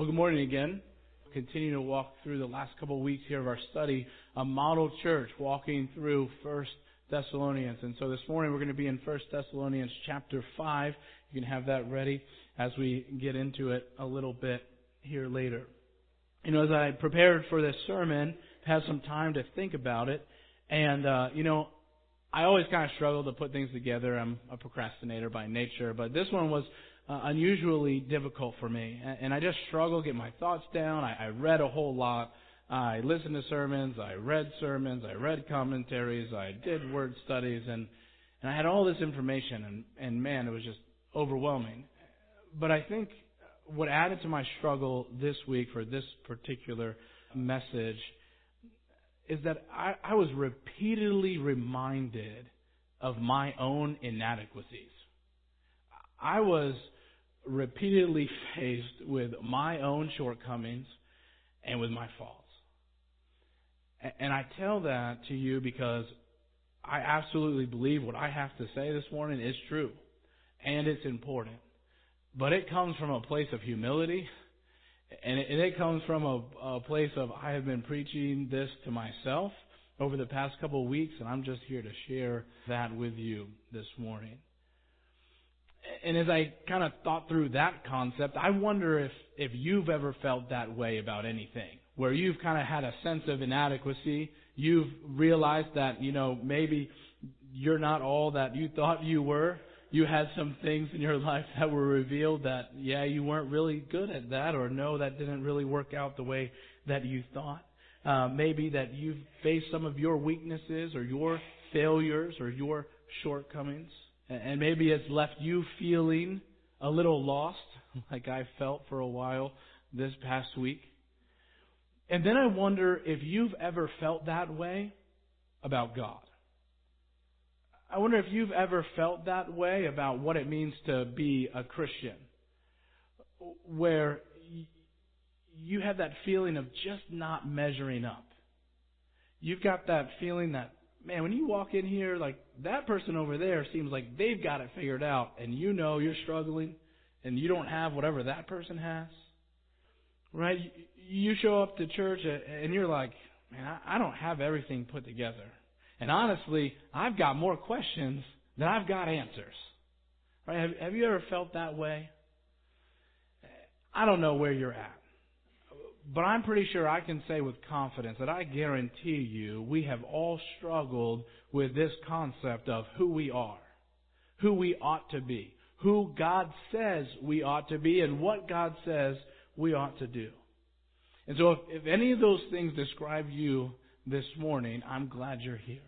Well, good morning again. Continue to walk through the last couple of weeks here of our study, a model church, walking through First Thessalonians. And so this morning we're going to be in First Thessalonians chapter five. You can have that ready as we get into it a little bit here later. You know, as I prepared for this sermon, had some time to think about it, and uh, you know, I always kind of struggle to put things together. I'm a procrastinator by nature, but this one was uh, unusually difficult for me, and I just struggled to get my thoughts down. I, I read a whole lot. I listened to sermons. I read sermons. I read commentaries. I did word studies, and and I had all this information, and and man, it was just overwhelming. But I think what added to my struggle this week for this particular message is that I, I was repeatedly reminded of my own inadequacies. I was repeatedly faced with my own shortcomings and with my faults. And I tell that to you because I absolutely believe what I have to say this morning is true and it's important. But it comes from a place of humility and it, comes from a, a place of I have been preaching this to myself over the past couple of weeks, and I'm just here to share that with you this morning. And as I kind of thought through that concept, I wonder if, if you've ever felt that way about anything, where you've kind of had a sense of inadequacy. You've realized that, you know, maybe you're not all that you thought you were, you had some things in your life that were revealed that, yeah, you weren't really good at that, or no, that didn't really work out the way that you thought. Uh, maybe that you've faced some of your weaknesses or your failures or your shortcomings, and maybe it's left you feeling a little lost, like I felt for a while this past week. And then I wonder if you've ever felt that way about God. I wonder if you've ever felt that way about what it means to be a Christian, where you have that feeling of just not measuring up. You've got that feeling that, man, when you walk in here, like that person over there seems like they've got it figured out, and you know you're struggling, and you don't have whatever that person has. Right? You show up to church and you're like, man, I don't have everything put together. And honestly, I've got more questions than I've got answers. Right? Have, have you ever felt that way? I don't know where you're at. But I'm pretty sure I can say with confidence that I guarantee you we have all struggled with this concept of who we are, who we ought to be, who God says we ought to be, and what God says we ought to do. And so if, if any of those things describe you this morning, I'm glad you're here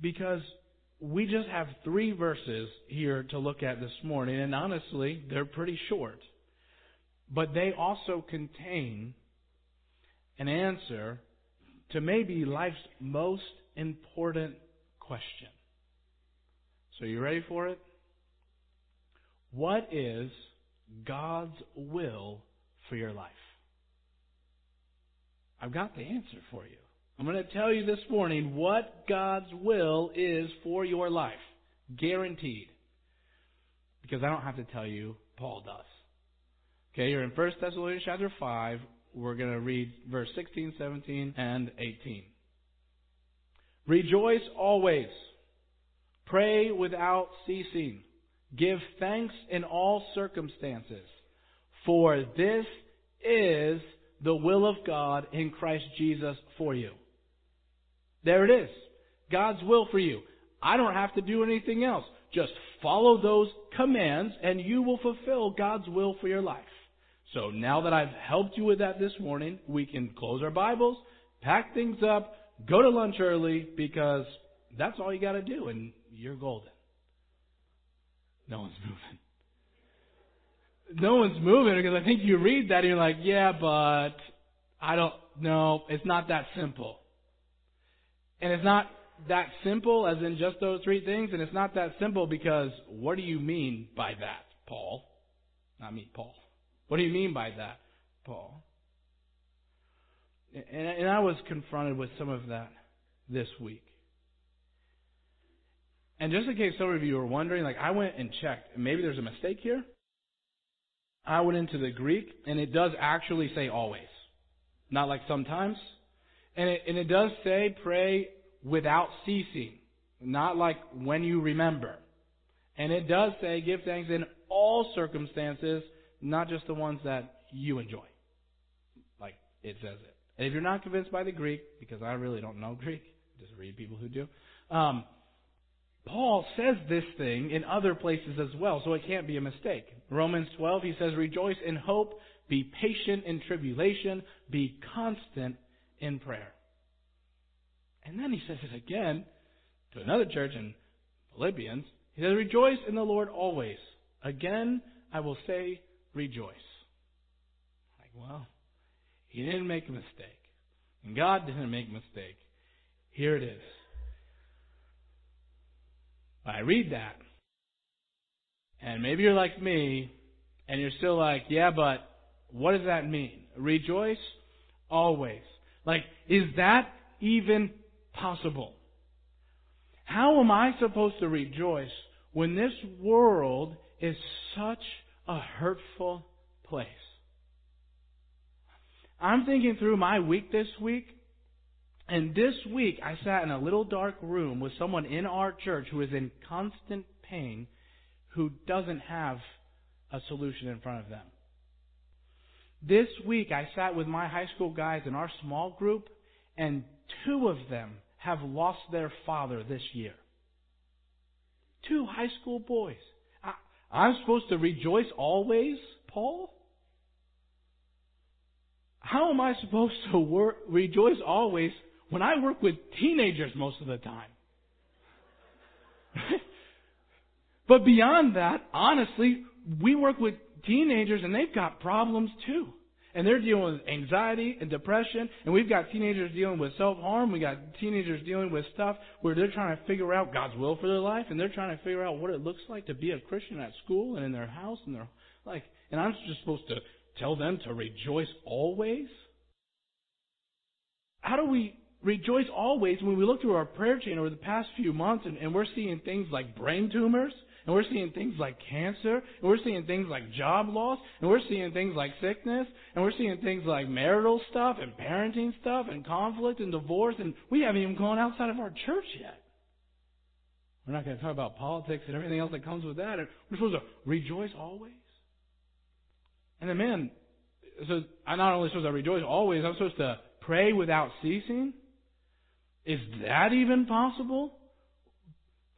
because we just have three verses here to look at this morning, and honestly, they're pretty short. But they also contain an answer to maybe life's most important question. So, you ready for it? What is God's will for your life? I've got the answer for you. I'm going to tell you this morning what God's will is for your life. Guaranteed. Because I don't have to tell you, Paul does. Okay, you're in 1 Thessalonians chapter 5. We're going to read verse 16, 17, and 18. Rejoice always. Pray without ceasing. Give thanks in all circumstances. For this is the will of God in Christ Jesus for you. There it is. God's will for you. I don't have to do anything else. Just follow those commands and you will fulfill God's will for your life. So now that I've helped you with that this morning, we can close our Bibles, pack things up, go to lunch early because that's all you got to do and you're golden. No one's moving. No one's moving because I think you read that and you're like, yeah, but I don't know. It's not that simple. And it's not that simple as in just those three things, and it's not that simple because what do you mean by that, Paul? Not me, Paul. What do you mean by that, Paul? And, and I was confronted with some of that this week. And just in case some of you are wondering, like I went and checked, and maybe there's a mistake here. I went into the Greek, and it does actually say always, not like sometimes. And it, and it does say pray without ceasing, not like when you remember. And it does say give thanks in all circumstances, not just the ones that you enjoy. Like it says it. And if you're not convinced by the Greek, because I really don't know Greek, just read people who do. Um, Paul says this thing in other places as well, so it can't be a mistake. Romans 12, he says, Rejoice in hope, be patient in tribulation, be constant in prayer. And then he says it again to another church in Philippians. He says, Rejoice in the Lord always. Again, I will say, Rejoice. Like, well, he didn't make a mistake. And God didn't make a mistake. Here it is. I read that. And maybe you're like me, and you're still like, yeah, but what does that mean? Rejoice always. Like, is that even possible? How am I supposed to rejoice when this world is such a hurtful place? I'm thinking through my week this week, and this week I sat in a little dark room with someone in our church who is in constant pain who doesn't have a solution in front of them. This week I sat with my high school guys in our small group, and two of them have lost their father this year. Two high school boys. I'm supposed to rejoice always, Paul? How am I supposed to work, rejoice always when I work with teenagers most of the time? but beyond that, honestly, we work with teenagers and they've got problems too. And they're dealing with anxiety and depression, and we've got teenagers dealing with self-harm, we got teenagers dealing with stuff where they're trying to figure out God's will for their life, and they're trying to figure out what it looks like to be a Christian at school and in their house and their, like, and I'm just supposed to tell them to rejoice always? How do we rejoice always when we look through our prayer chain over the past few months and, and we're seeing things like brain tumors, and we're seeing things like cancer, and we're seeing things like job loss, and we're seeing things like sickness, and we're seeing things like marital stuff and parenting stuff and conflict and divorce, and we haven't even gone outside of our church yet. We're not going to talk about politics and everything else that comes with that. We're supposed to rejoice always. And then, man, so I'm not only supposed to rejoice always, I'm supposed to pray without ceasing. Is that even possible?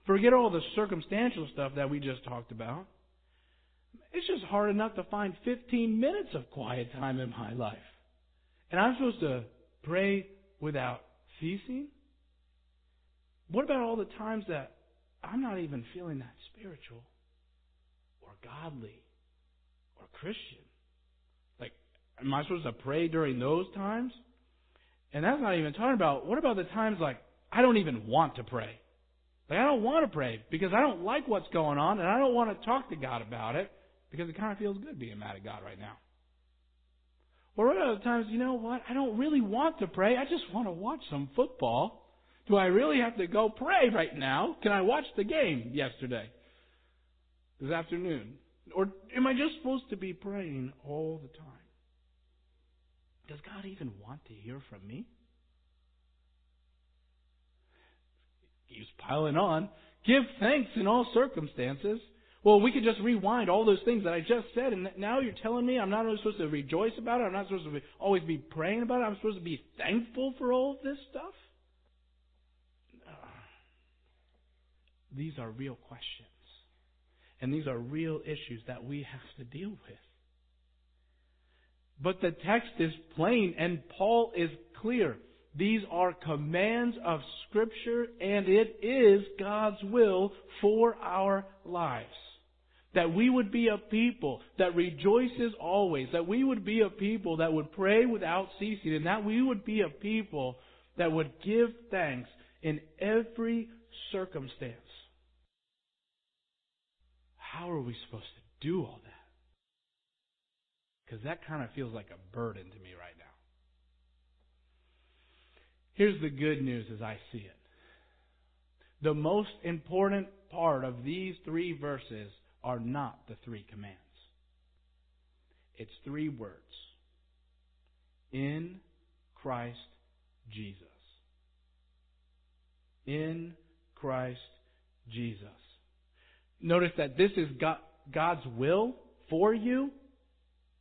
Forget all the circumstantial stuff that we just talked about. It's just hard enough to find 15 minutes of quiet time in my life. And I'm supposed to pray without ceasing? What about all the times that I'm not even feeling that spiritual or godly or Christian? Like, am I supposed to pray during those times? And that's not even talking about, what about the times like, I don't even want to pray? Like, I don't want to pray because I don't like what's going on and I don't want to talk to God about it because it kind of feels good being mad at God right now. Or about times, you know what? I don't really want to pray. I just want to watch some football. Do I really have to go pray right now? Can I watch the game yesterday? This afternoon? Or am I just supposed to be praying all the time? Does God even want to hear from me? He's piling on. Give thanks in all circumstances. Well, we could just rewind all those things that I just said, and now you're telling me I'm not only supposed to rejoice about it, I'm not supposed to be, always be praying about it, I'm supposed to be thankful for all of this stuff? These are real questions. And these are real issues that we have to deal with. But the text is plain and Paul is clear. These are commands of Scripture and it is God's will for our lives. That we would be a people that rejoices always. That we would be a people that would pray without ceasing. And that we would be a people that would give thanks in every circumstance. How are we supposed to do all that? Because that kind of feels like a burden to me right now. Here's the good news as I see it. The most important part of these three verses are not the three commands. It's three words. In Christ Jesus. In Christ Jesus. Notice that this is God's will for you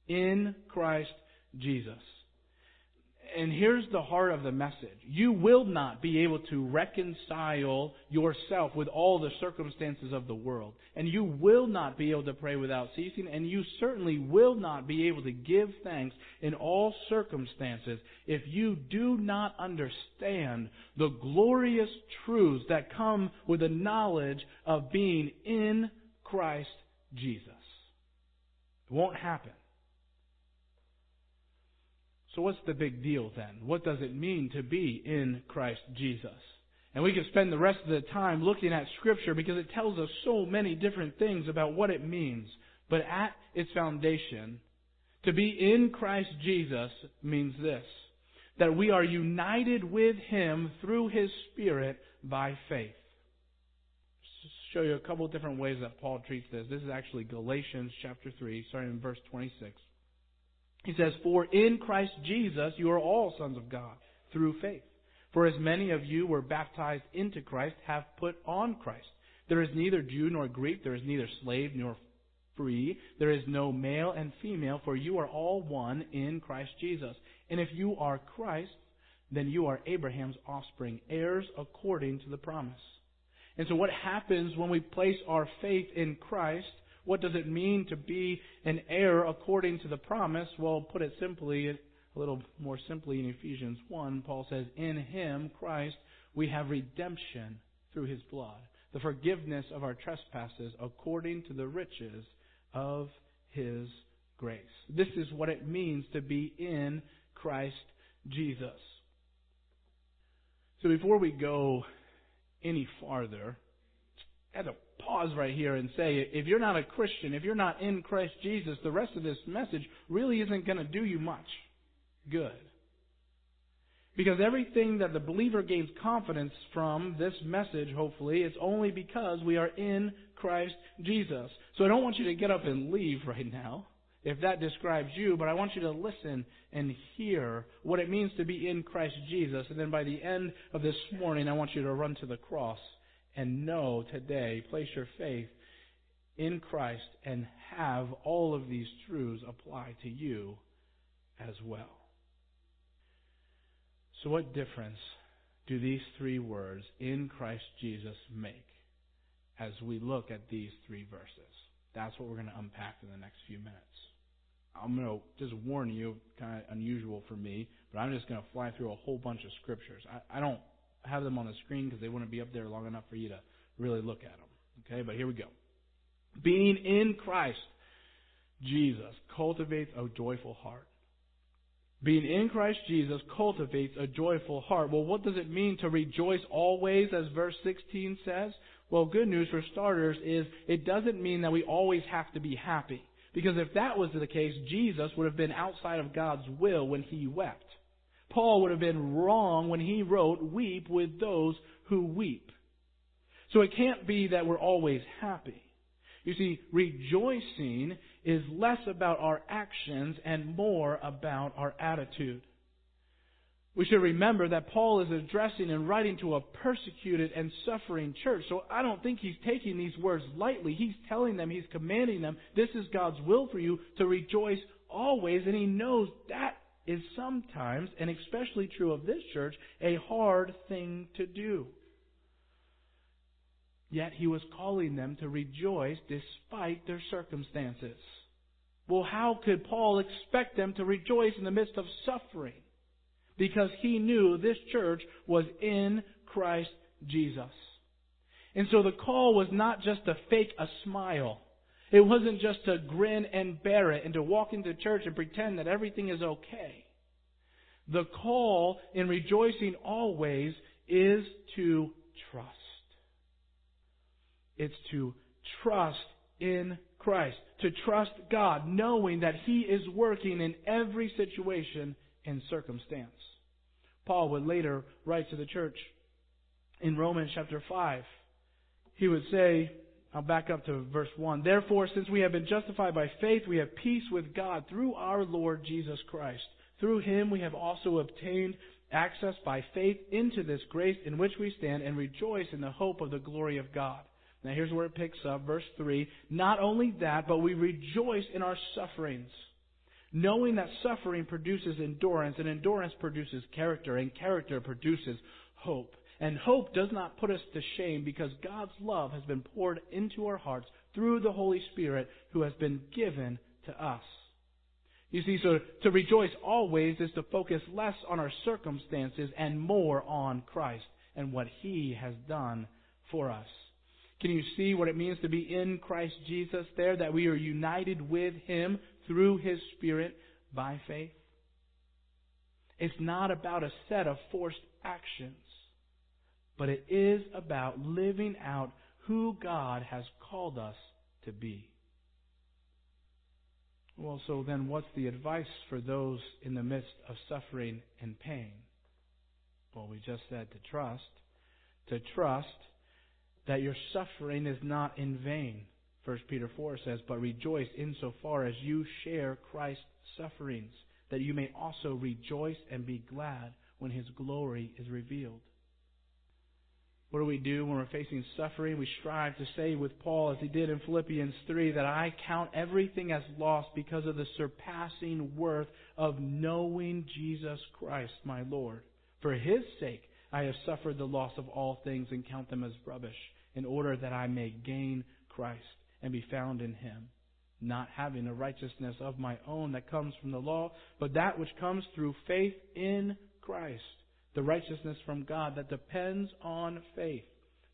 in Christ Jesus. And here's the heart of the message. You will not be able to reconcile yourself with all the circumstances of the world. And you will not be able to pray without ceasing. And you certainly will not be able to give thanks in all circumstances if you do not understand the glorious truths that come with the knowledge of being in Christ Jesus. It won't happen. So what's the big deal then? What does it mean to be in Christ Jesus? And we could spend the rest of the time looking at Scripture because it tells us so many different things about what it means. But at its foundation, to be in Christ Jesus means this that we are united with Him through His Spirit by faith. Just show you a couple different ways that Paul treats this. This is actually Galatians chapter 3, starting in verse 26. He says, For in Christ Jesus you are all sons of God through faith. For as many of you were baptized into Christ have put on Christ. There is neither Jew nor Greek, there is neither slave nor free, there is no male and female, for you are all one in Christ Jesus. And if you are Christ, then you are Abraham's offspring, heirs according to the promise. And so what happens when we place our faith in Christ what does it mean to be an heir according to the promise? Well, put it simply, a little more simply in Ephesians 1, Paul says, In him, Christ, we have redemption through his blood, the forgiveness of our trespasses according to the riches of his grace. This is what it means to be in Christ Jesus. So before we go any farther, have to pause right here and say, if you're not a Christian, if you're not in Christ Jesus, the rest of this message really isn't going to do you much good. Because everything that the believer gains confidence from this message, hopefully, it's only because we are in Christ Jesus. So I don't want you to get up and leave right now, if that describes you, but I want you to listen and hear what it means to be in Christ Jesus. And then by the end of this morning, I want you to run to the cross and know today, place your faith in Christ and have all of these truths apply to you as well. So, what difference do these three words, in Christ Jesus, make as we look at these three verses? That's what we're going to unpack in the next few minutes. I'm going to just warn you, kind of unusual for me, but I'm just going to fly through a whole bunch of scriptures. I, I don't have them on the screen because they wouldn't be up there long enough for you to really look at them. Okay, but here we go. Being in Christ, Jesus cultivates a joyful heart. Being in Christ Jesus cultivates a joyful heart. Well, what does it mean to rejoice always, as verse 16 says? Well, good news for starters is it doesn't mean that we always have to be happy. Because if that was the case, Jesus would have been outside of God's will when he wept. Paul would have been wrong when he wrote, Weep with those who weep. So it can't be that we're always happy. You see, rejoicing is less about our actions and more about our attitude. We should remember that Paul is addressing and writing to a persecuted and suffering church. So I don't think he's taking these words lightly. He's telling them, he's commanding them, this is God's will for you to rejoice always. And he knows that is sometimes, and especially true of this church, a hard thing to do. Yet he was calling them to rejoice despite their circumstances. Well, how could Paul expect them to rejoice in the midst of suffering? Because he knew this church was in Christ Jesus. And so the call was not just to fake a smile. It wasn't just to grin and bear it and to walk into church and pretend that everything is okay. The call in rejoicing always is to trust. It's to trust in Christ, to trust God, knowing that He is working in every situation and circumstance. Paul would later write to the church in Romans chapter 5. He would say, I'll back up to verse 1. Therefore, since we have been justified by faith, we have peace with God through our Lord Jesus Christ. Through him we have also obtained access by faith into this grace in which we stand and rejoice in the hope of the glory of God. Now here's where it picks up, verse 3. Not only that, but we rejoice in our sufferings, knowing that suffering produces endurance, and endurance produces character, and character produces hope. And hope does not put us to shame because God's love has been poured into our hearts through the Holy Spirit who has been given to us. You see, so to rejoice always is to focus less on our circumstances and more on Christ and what He has done for us. Can you see what it means to be in Christ Jesus there? That we are united with Him through His Spirit by faith? It's not about a set of forced actions, but it is about living out who God has called us to be. Well, so then what's the advice for those in the midst of suffering and pain? Well, we just said to trust. To trust that your suffering is not in vain. 1 Peter 4 says, But rejoice insofar as you share Christ's sufferings, that you may also rejoice and be glad when his glory is revealed. What do we do when we're facing suffering? We strive to say with Paul, as he did in Philippians 3, that I count everything as lost because of the surpassing worth of knowing Jesus Christ, my Lord. For his sake, I have suffered the loss of all things and count them as rubbish, in order that I may gain Christ and be found in him, not having a righteousness of my own that comes from the law, but that which comes through faith in Christ the righteousness from God that depends on faith,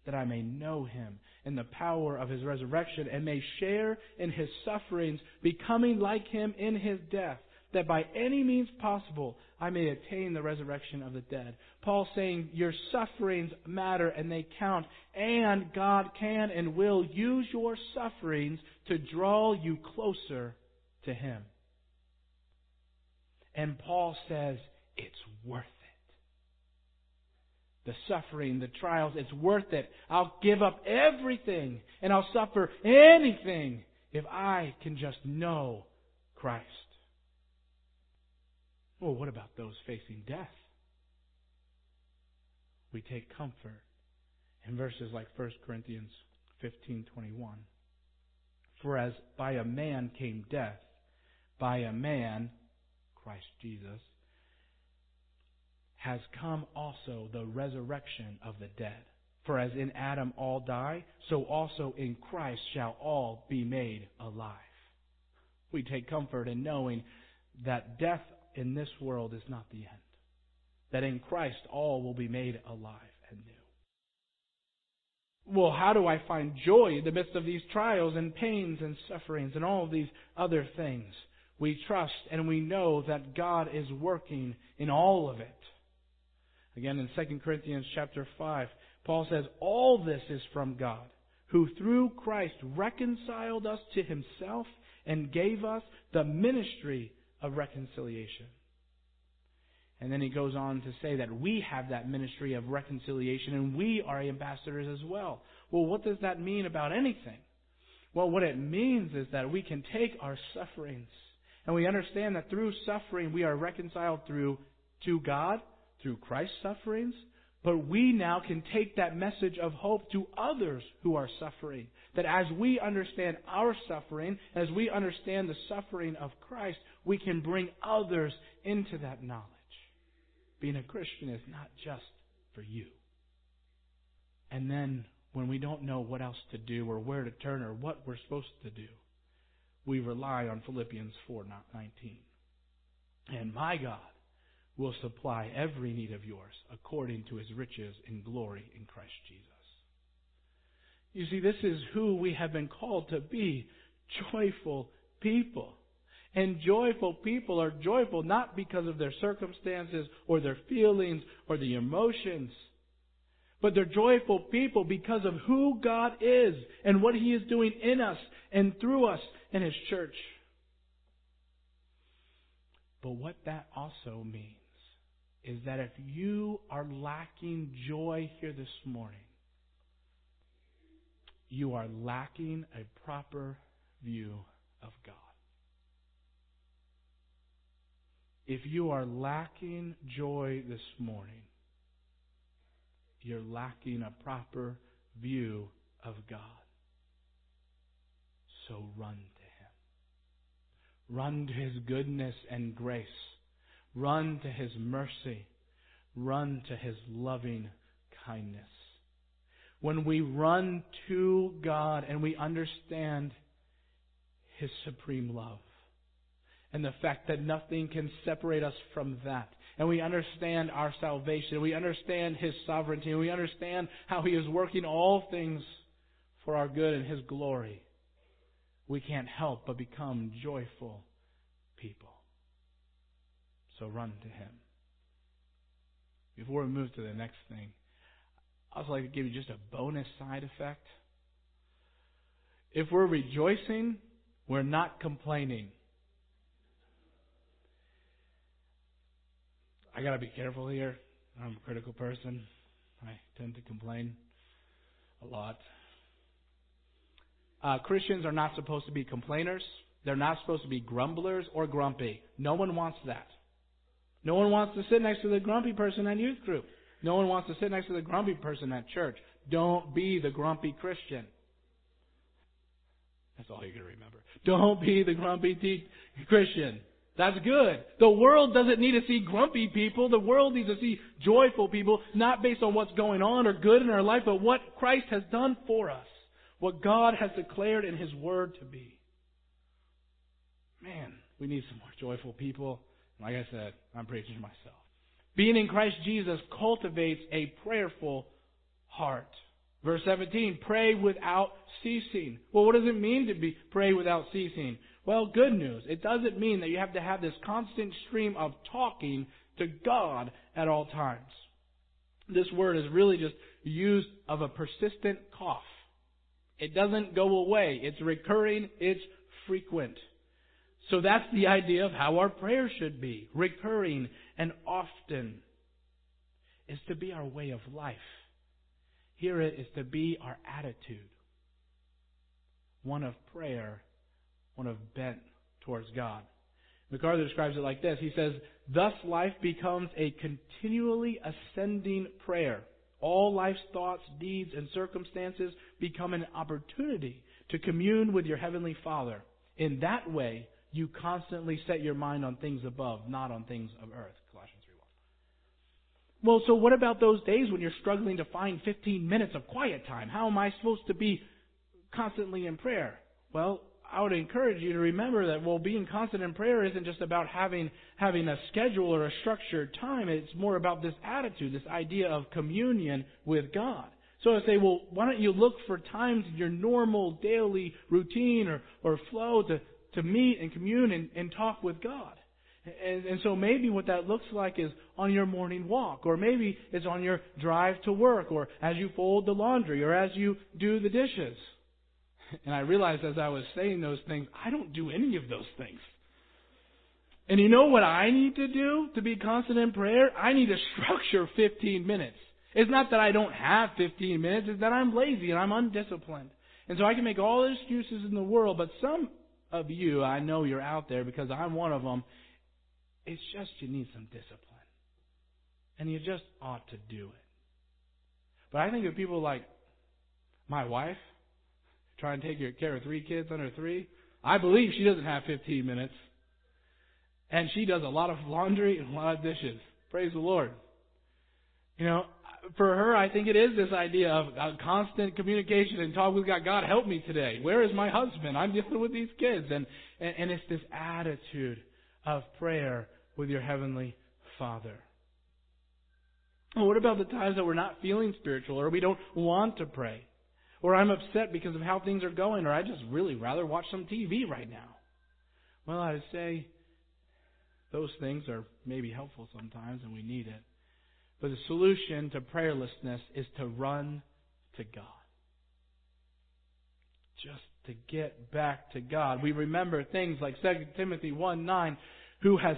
that I may know him in the power of his resurrection and may share in his sufferings, becoming like him in his death, that by any means possible I may attain the resurrection of the dead. Paul saying your sufferings matter and they count, and God can and will use your sufferings to draw you closer to him. And Paul says it's worth the suffering, the trials, it's worth it. I'll give up everything and I'll suffer anything if I can just know Christ. Well, what about those facing death? We take comfort in verses like 1 Corinthians 15:21. For as by a man came death, by a man, Christ Jesus, has come also the resurrection of the dead. For as in Adam all die, so also in Christ shall all be made alive. We take comfort in knowing that death in this world is not the end. That in Christ all will be made alive and new. Well, how do I find joy in the midst of these trials and pains and sufferings and all these other things? We trust and we know that God is working in all of it. Again, in 2 Corinthians chapter 5, Paul says, All this is from God, who through Christ reconciled us to himself and gave us the ministry of reconciliation. And then he goes on to say that we have that ministry of reconciliation and we are ambassadors as well. Well, what does that mean about anything? Well, what it means is that we can take our sufferings and we understand that through suffering we are reconciled through to God through Christ's sufferings, but we now can take that message of hope to others who are suffering. That as we understand our suffering, as we understand the suffering of Christ, we can bring others into that knowledge. Being a Christian is not just for you. And then when we don't know what else to do or where to turn or what we're supposed to do, we rely on Philippians 4:19. And my God will supply every need of yours according to his riches in glory in Christ Jesus. You see, this is who we have been called to be joyful people. And joyful people are joyful not because of their circumstances or their feelings or the emotions, but they're joyful people because of who God is and what He is doing in us and through us in His church. But what that also means is that if you are lacking joy here this morning, you are lacking a proper view of God. If you are lacking joy this morning, you're lacking a proper view of God. So run to Him. Run to His goodness and grace. Run to His mercy. Run to His loving kindness. When we run to God and we understand His supreme love and the fact that nothing can separate us from that, and we understand our salvation, we understand His sovereignty, and we understand how He is working all things for our good and His glory, we can't help but become joyful people. So run to Him. Before we move to the next thing, I'd also like to give you just a bonus side effect. If we're rejoicing, we're not complaining. I gotta be careful here. I'm a critical person. I tend to complain a lot. Uh, Christians are not supposed to be complainers. They're not supposed to be grumblers or grumpy. No one wants that. No one wants to sit next to the grumpy person at youth group. No one wants to sit next to the grumpy person at church. Don't be the grumpy Christian. That's all you're to remember. Don't be the grumpy te- Christian. That's good. The world doesn't need to see grumpy people. The world needs to see joyful people, not based on what's going on or good in our life, but what Christ has done for us. What God has declared in His Word to be. Man, we need some more joyful people. Like I said, I'm preaching to myself. Being in Christ Jesus cultivates a prayerful heart. Verse 17, pray without ceasing. Well, what does it mean to be pray without ceasing? Well, good news. It doesn't mean that you have to have this constant stream of talking to God at all times. This word is really just used of a persistent cough. It doesn't go away. It's recurring. It's frequent. So that's the idea of how our prayer should be. Recurring and often is to be our way of life. Here it is to be our attitude. One of prayer one of bent towards God. MacArthur describes it like this. He says, Thus life becomes a continually ascending prayer. All life's thoughts, deeds, and circumstances become an opportunity to commune with your Heavenly Father. In that way, you constantly set your mind on things above, not on things of earth. Colossians 3.1. Well, so what about those days when you're struggling to find 15 minutes of quiet time? How am I supposed to be constantly in prayer? Well, I would encourage you to remember that well, being constant in prayer isn't just about having having a schedule or a structured time. It's more about this attitude, this idea of communion with God. So I say, well, why don't you look for times in your normal daily routine or, or flow to, to meet and commune and, and talk with God? And, and so maybe what that looks like is on your morning walk, or maybe it's on your drive to work, or as you fold the laundry, or as you do the dishes. And I realized as I was saying those things, I don't do any of those things. And you know what I need to do to be constant in prayer? I need to structure 15 minutes. It's not that I don't have 15 minutes, it's that I'm lazy and I'm undisciplined. And so I can make all the excuses in the world, but some of you, I know you're out there because I'm one of them. It's just you need some discipline. And you just ought to do it. But I think of people like my wife, try and take care of three kids under three. I believe she doesn't have 15 minutes. And she does a lot of laundry and a lot of dishes. Praise the Lord. You know, for her, I think it is this idea of uh, constant communication and talk with God. God, help me today. Where is my husband? I'm dealing with these kids. And, and, and it's this attitude of prayer with your Heavenly Father. Well, what about the times that we're not feeling spiritual or we don't want to pray? Or I'm upset because of how things are going, or I just really rather watch some TV right now. Well, I would say those things are maybe helpful sometimes and we need it. But the solution to prayerlessness is to run to God. Just to get back to God. We remember things like 2 Timothy 1 9, who has,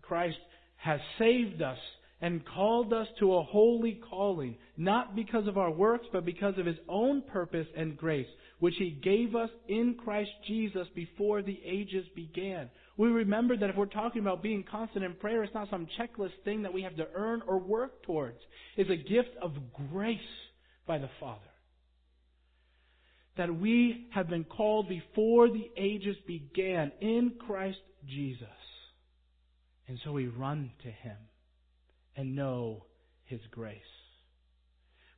Christ has saved us and called us to a holy calling, not because of our works, but because of His own purpose and grace, which He gave us in Christ Jesus before the ages began. We remember that if we're talking about being constant in prayer, it's not some checklist thing that we have to earn or work towards. It's a gift of grace by the Father. That we have been called before the ages began in Christ Jesus. And so we run to Him and know His grace.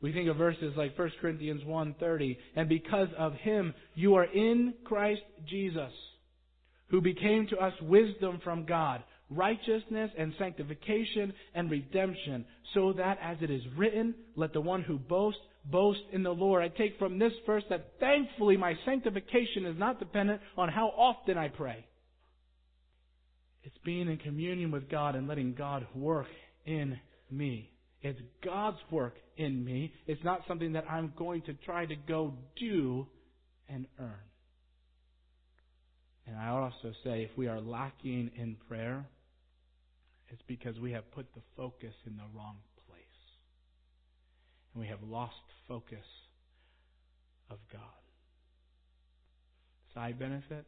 We think of verses like 1 Corinthians 1.30, and because of Him you are in Christ Jesus, who became to us wisdom from God, righteousness and sanctification and redemption, so that as it is written, let the one who boasts boast in the Lord. I take from this verse that thankfully my sanctification is not dependent on how often I pray. It's being in communion with God and letting God work in me. It's God's work in me. It's not something that I'm going to try to go do and earn. Also say if we are lacking in prayer, it's because we have put the focus in the wrong place. And we have lost focus of God. Side benefit?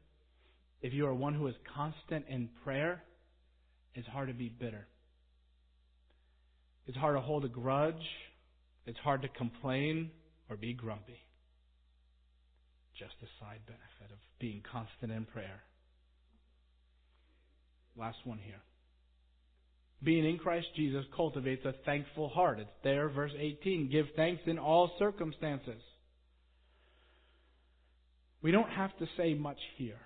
If you are one who is constant in prayer, it's hard to be bitter. It's hard to hold a grudge. It's hard to complain or be grumpy. Just a side benefit of being constant in prayer. Last one here. Being in Christ Jesus cultivates a thankful heart. It's there, verse 18. Give thanks in all circumstances. We don't have to say much here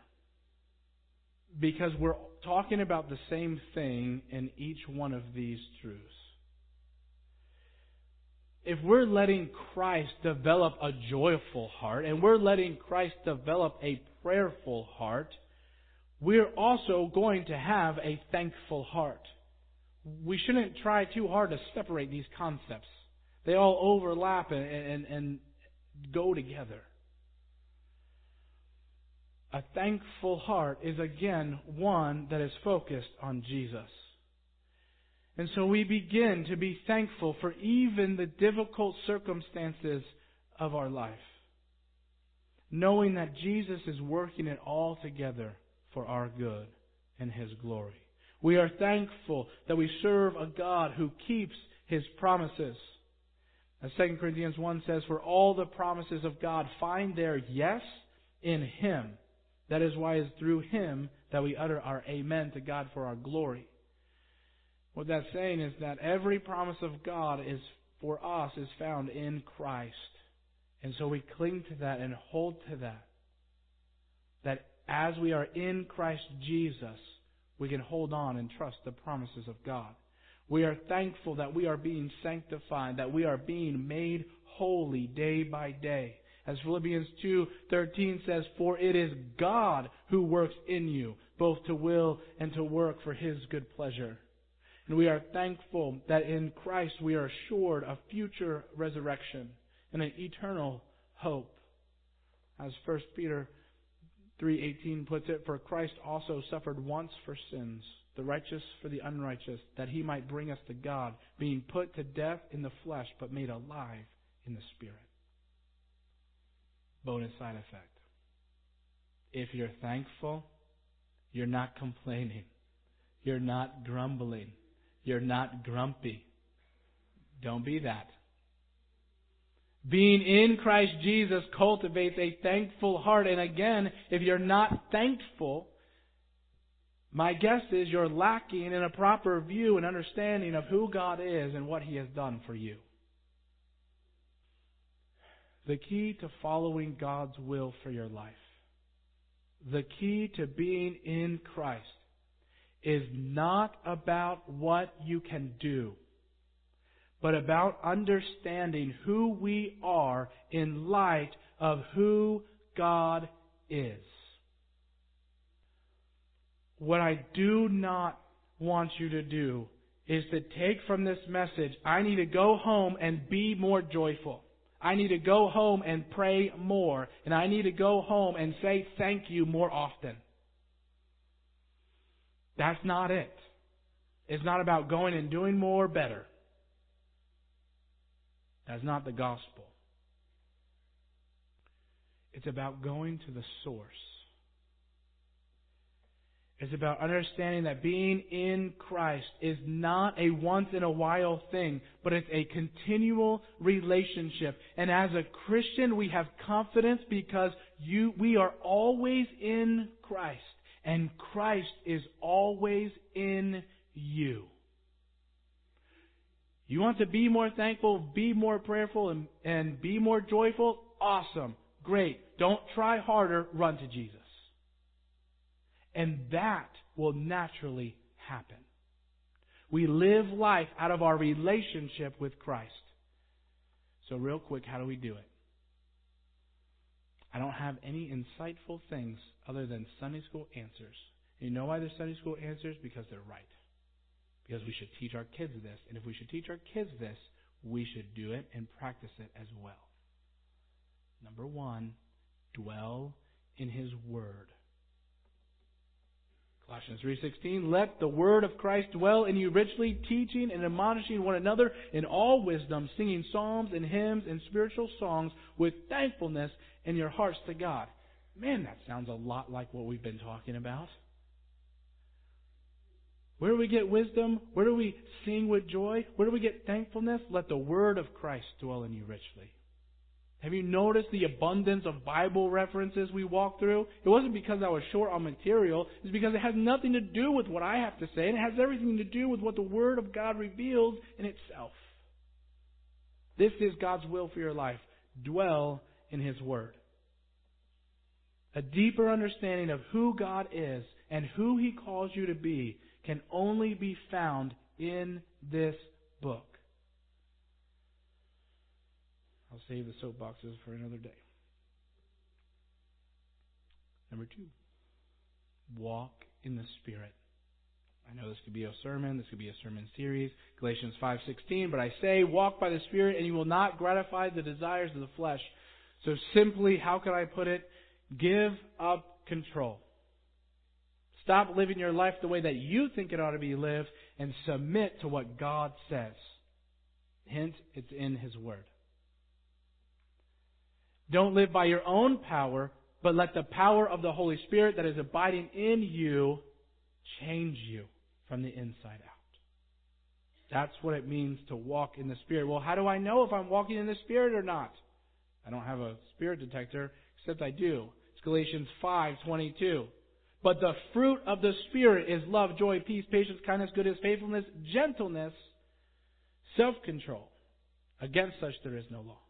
because we're talking about the same thing in each one of these truths. If we're letting Christ develop a joyful heart and we're letting Christ develop a prayerful heart, we're also going to have a thankful heart. We shouldn't try too hard to separate these concepts. They all overlap and, and, and go together. A thankful heart is again one that is focused on Jesus. And so we begin to be thankful for even the difficult circumstances of our life, knowing that Jesus is working it all together for our good and His glory. We are thankful that we serve a God who keeps His promises. As 2 Corinthians 1 says, For all the promises of God find their yes in Him. That is why it's through Him that we utter our amen to God for our glory. What that's saying is that every promise of God is for us is found in Christ. And so we cling to that and hold to that. That as we are in Christ Jesus, we can hold on and trust the promises of God. We are thankful that we are being sanctified, that we are being made holy day by day. As Philippians 2:13 says, "For it is God who works in you, both to will and to work for his good pleasure." And we are thankful that in Christ we are assured of future resurrection and an eternal hope. As 1 Peter 3:18 puts it, "For Christ also suffered once for sins, the righteous for the unrighteous, that he might bring us to God, being put to death in the flesh, but made alive in the spirit." bonus side effect. If you're thankful, you're not complaining. You're not grumbling. You're not grumpy. Don't be that. Being in Christ Jesus cultivates a thankful heart. And again, if you're not thankful, my guess is you're lacking in a proper view and understanding of who God is and what He has done for you. The key to following God's will for your life, the key to being in Christ, is not about what you can do, but about understanding who we are in light of who God is. What I do not want you to do is to take from this message, I need to go home and be more joyful. I need to go home and pray more. And I need to go home and say thank you more often. That's not it. It's not about going and doing more better. That's not the gospel. It's about going to the source. It's about understanding that being in Christ is not a once in a while thing, but it's a continual relationship. And as a Christian, we have confidence because you, we are always in Christ. And Christ is always in you. You want to be more thankful, be more prayerful, and, and be more joyful? Awesome. Great. Don't try harder. Run to Jesus. And that will naturally happen. We live life out of our relationship with Christ. So, real quick, how do we do it? I don't have any insightful things other than Sunday school answers. You know why they're Sunday school answers? Because they're right. Because we should teach our kids this. And if we should teach our kids this, we should do it and practice it as well. Number one, dwell in His Word. Colossians 3:16 Let the word of Christ dwell in you richly teaching and admonishing one another in all wisdom singing psalms and hymns and spiritual songs with thankfulness in your hearts to God. Man, that sounds a lot like what we've been talking about. Where do we get wisdom? Where do we sing with joy? Where do we get thankfulness? Let the word of Christ dwell in you richly. Have you noticed the abundance of Bible references we walk through? It wasn't because I was short on material. It's because it has nothing to do with what I have to say, and it has everything to do with what the Word of God reveals in itself. This is God's will for your life. Dwell in His Word. A deeper understanding of who God is and who He calls you to be can only be found in this book. I'll save the soapboxes for another day. Number two, walk in the Spirit. I know this could be a sermon, this could be a sermon series, Galatians 5:16, but I say walk by the Spirit and you will not gratify the desires of the flesh. So simply, how can I put it? Give up control. Stop living your life the way that you think it ought to be lived and submit to what God says. Hint, it's in His Word. Don't live by your own power, but let the power of the Holy Spirit that is abiding in you change you from the inside out. That's what it means to walk in the Spirit. Well, how do I know if I'm walking in the Spirit or not? I don't have a spirit detector, except I do. It's Galatians 5:22. But the fruit of the Spirit is love, joy, peace, patience, kindness, goodness, faithfulness, gentleness, self-control. Against such there is no law.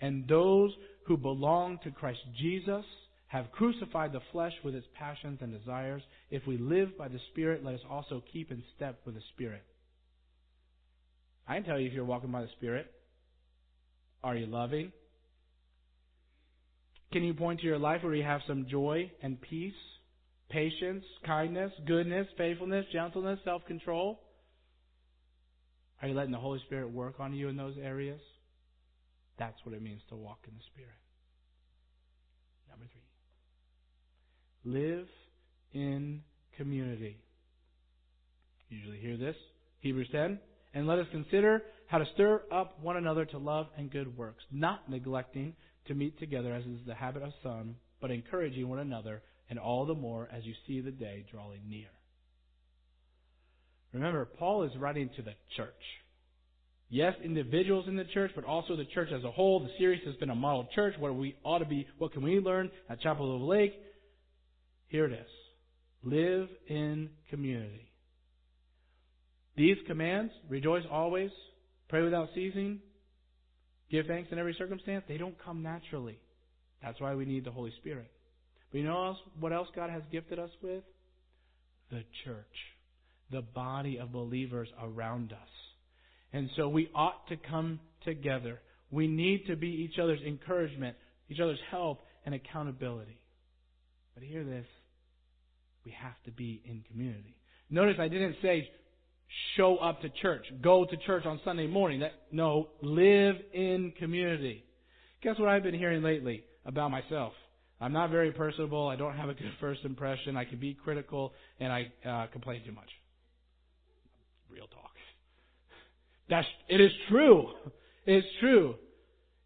And those who belong to Christ Jesus have crucified the flesh with its passions and desires. If we live by the Spirit, let us also keep in step with the Spirit. I can tell you if you're walking by the Spirit. Are you loving? Can you point to your life where you have some joy and peace, patience, kindness, goodness, faithfulness, gentleness, self control? Are you letting the Holy Spirit work on you in those areas? That's what it means to walk in the Spirit. Number three. Live in community. You Usually hear this. Hebrews 10. And let us consider how to stir up one another to love and good works, not neglecting to meet together as is the habit of some, but encouraging one another, and all the more as you see the day drawing near. Remember, Paul is writing to the church. Yes, individuals in the church, but also the church as a whole. The series has been a model church. What we ought to be, what can we learn at Chapel of Lake? Here it is. Live in community. These commands, rejoice always, pray without ceasing, give thanks in every circumstance, they don't come naturally. That's why we need the Holy Spirit. But you know what else God has gifted us with? The church. The body of believers around us. And so we ought to come together. We need to be each other's encouragement, each other's help, and accountability. But hear this we have to be in community. Notice I didn't say show up to church, go to church on Sunday morning. That, no, live in community. Guess what I've been hearing lately about myself? I'm not very personable. I don't have a good first impression. I can be critical, and I uh, complain too much. real talk. That's, it is true. It's true.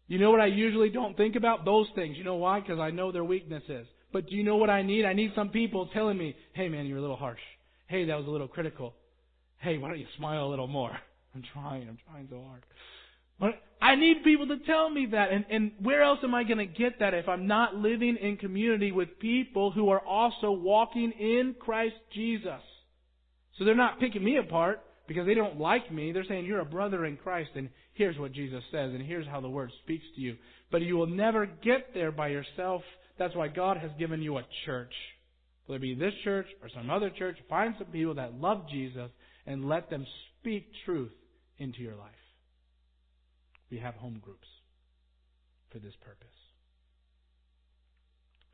You know what I usually don't think about? Those things. You know why? Because I know their weaknesses. But do you know what I need? I need some people telling me, hey man, you're a little harsh. Hey, that was a little critical. Hey, why don't you smile a little more? I'm trying. I'm trying so hard. But I need people to tell me that. And, and where else am I going to get that if I'm not living in community with people who are also walking in Christ Jesus? So they're not picking me apart because they don't like me. They're saying, You're a brother in Christ, and here's what Jesus says, and here's how the Word speaks to you. But you will never get there by yourself. That's why God has given you a church. Whether it be this church or some other church, find some people that love Jesus and let them speak truth into your life. We have home groups for this purpose.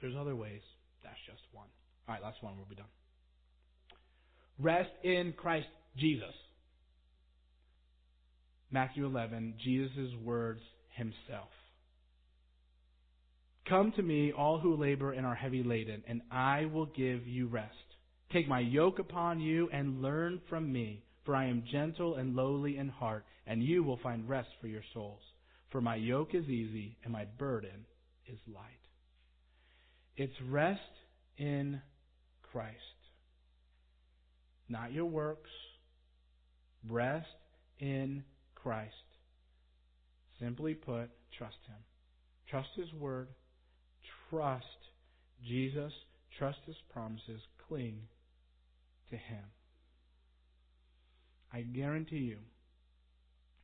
There's other ways. That's just one. All right, last one. We'll be done. Rest in Christ Jesus. Matthew 11, Jesus' words himself. Come to me, all who labor and are heavy laden, and I will give you rest. Take my yoke upon you and learn from me, for I am gentle and lowly in heart, and you will find rest for your souls. For my yoke is easy and my burden is light. It's rest in Christ. Not your works. Rest in Christ. Simply put, trust Him. Trust His Word. Trust Jesus. Trust His promises. Cling to Him. I guarantee you,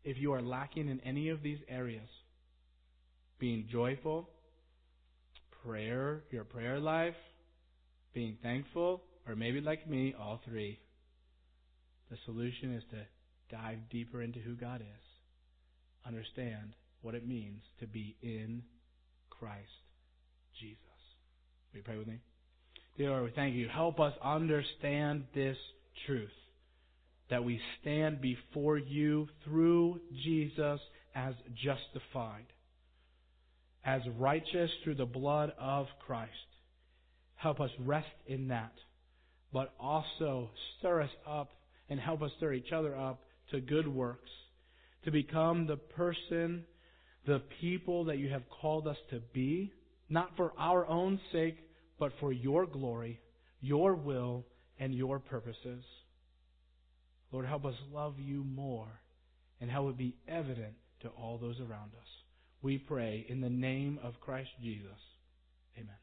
if you are lacking in any of these areas, being joyful, prayer, your prayer life, being thankful, or maybe like me, all three, the solution is to dive deeper into who God is, understand what it means to be in Christ Jesus. Will you pray with me? Dear Lord, we thank you. Help us understand this truth that we stand before you through Jesus as justified, as righteous through the blood of Christ. Help us rest in that, but also stir us up and help us stir each other up to good works, to become the person, the people that you have called us to be, not for our own sake, but for your glory, your will, and your purposes. Lord, help us love you more and help it be evident to all those around us. We pray in the name of Christ Jesus. Amen.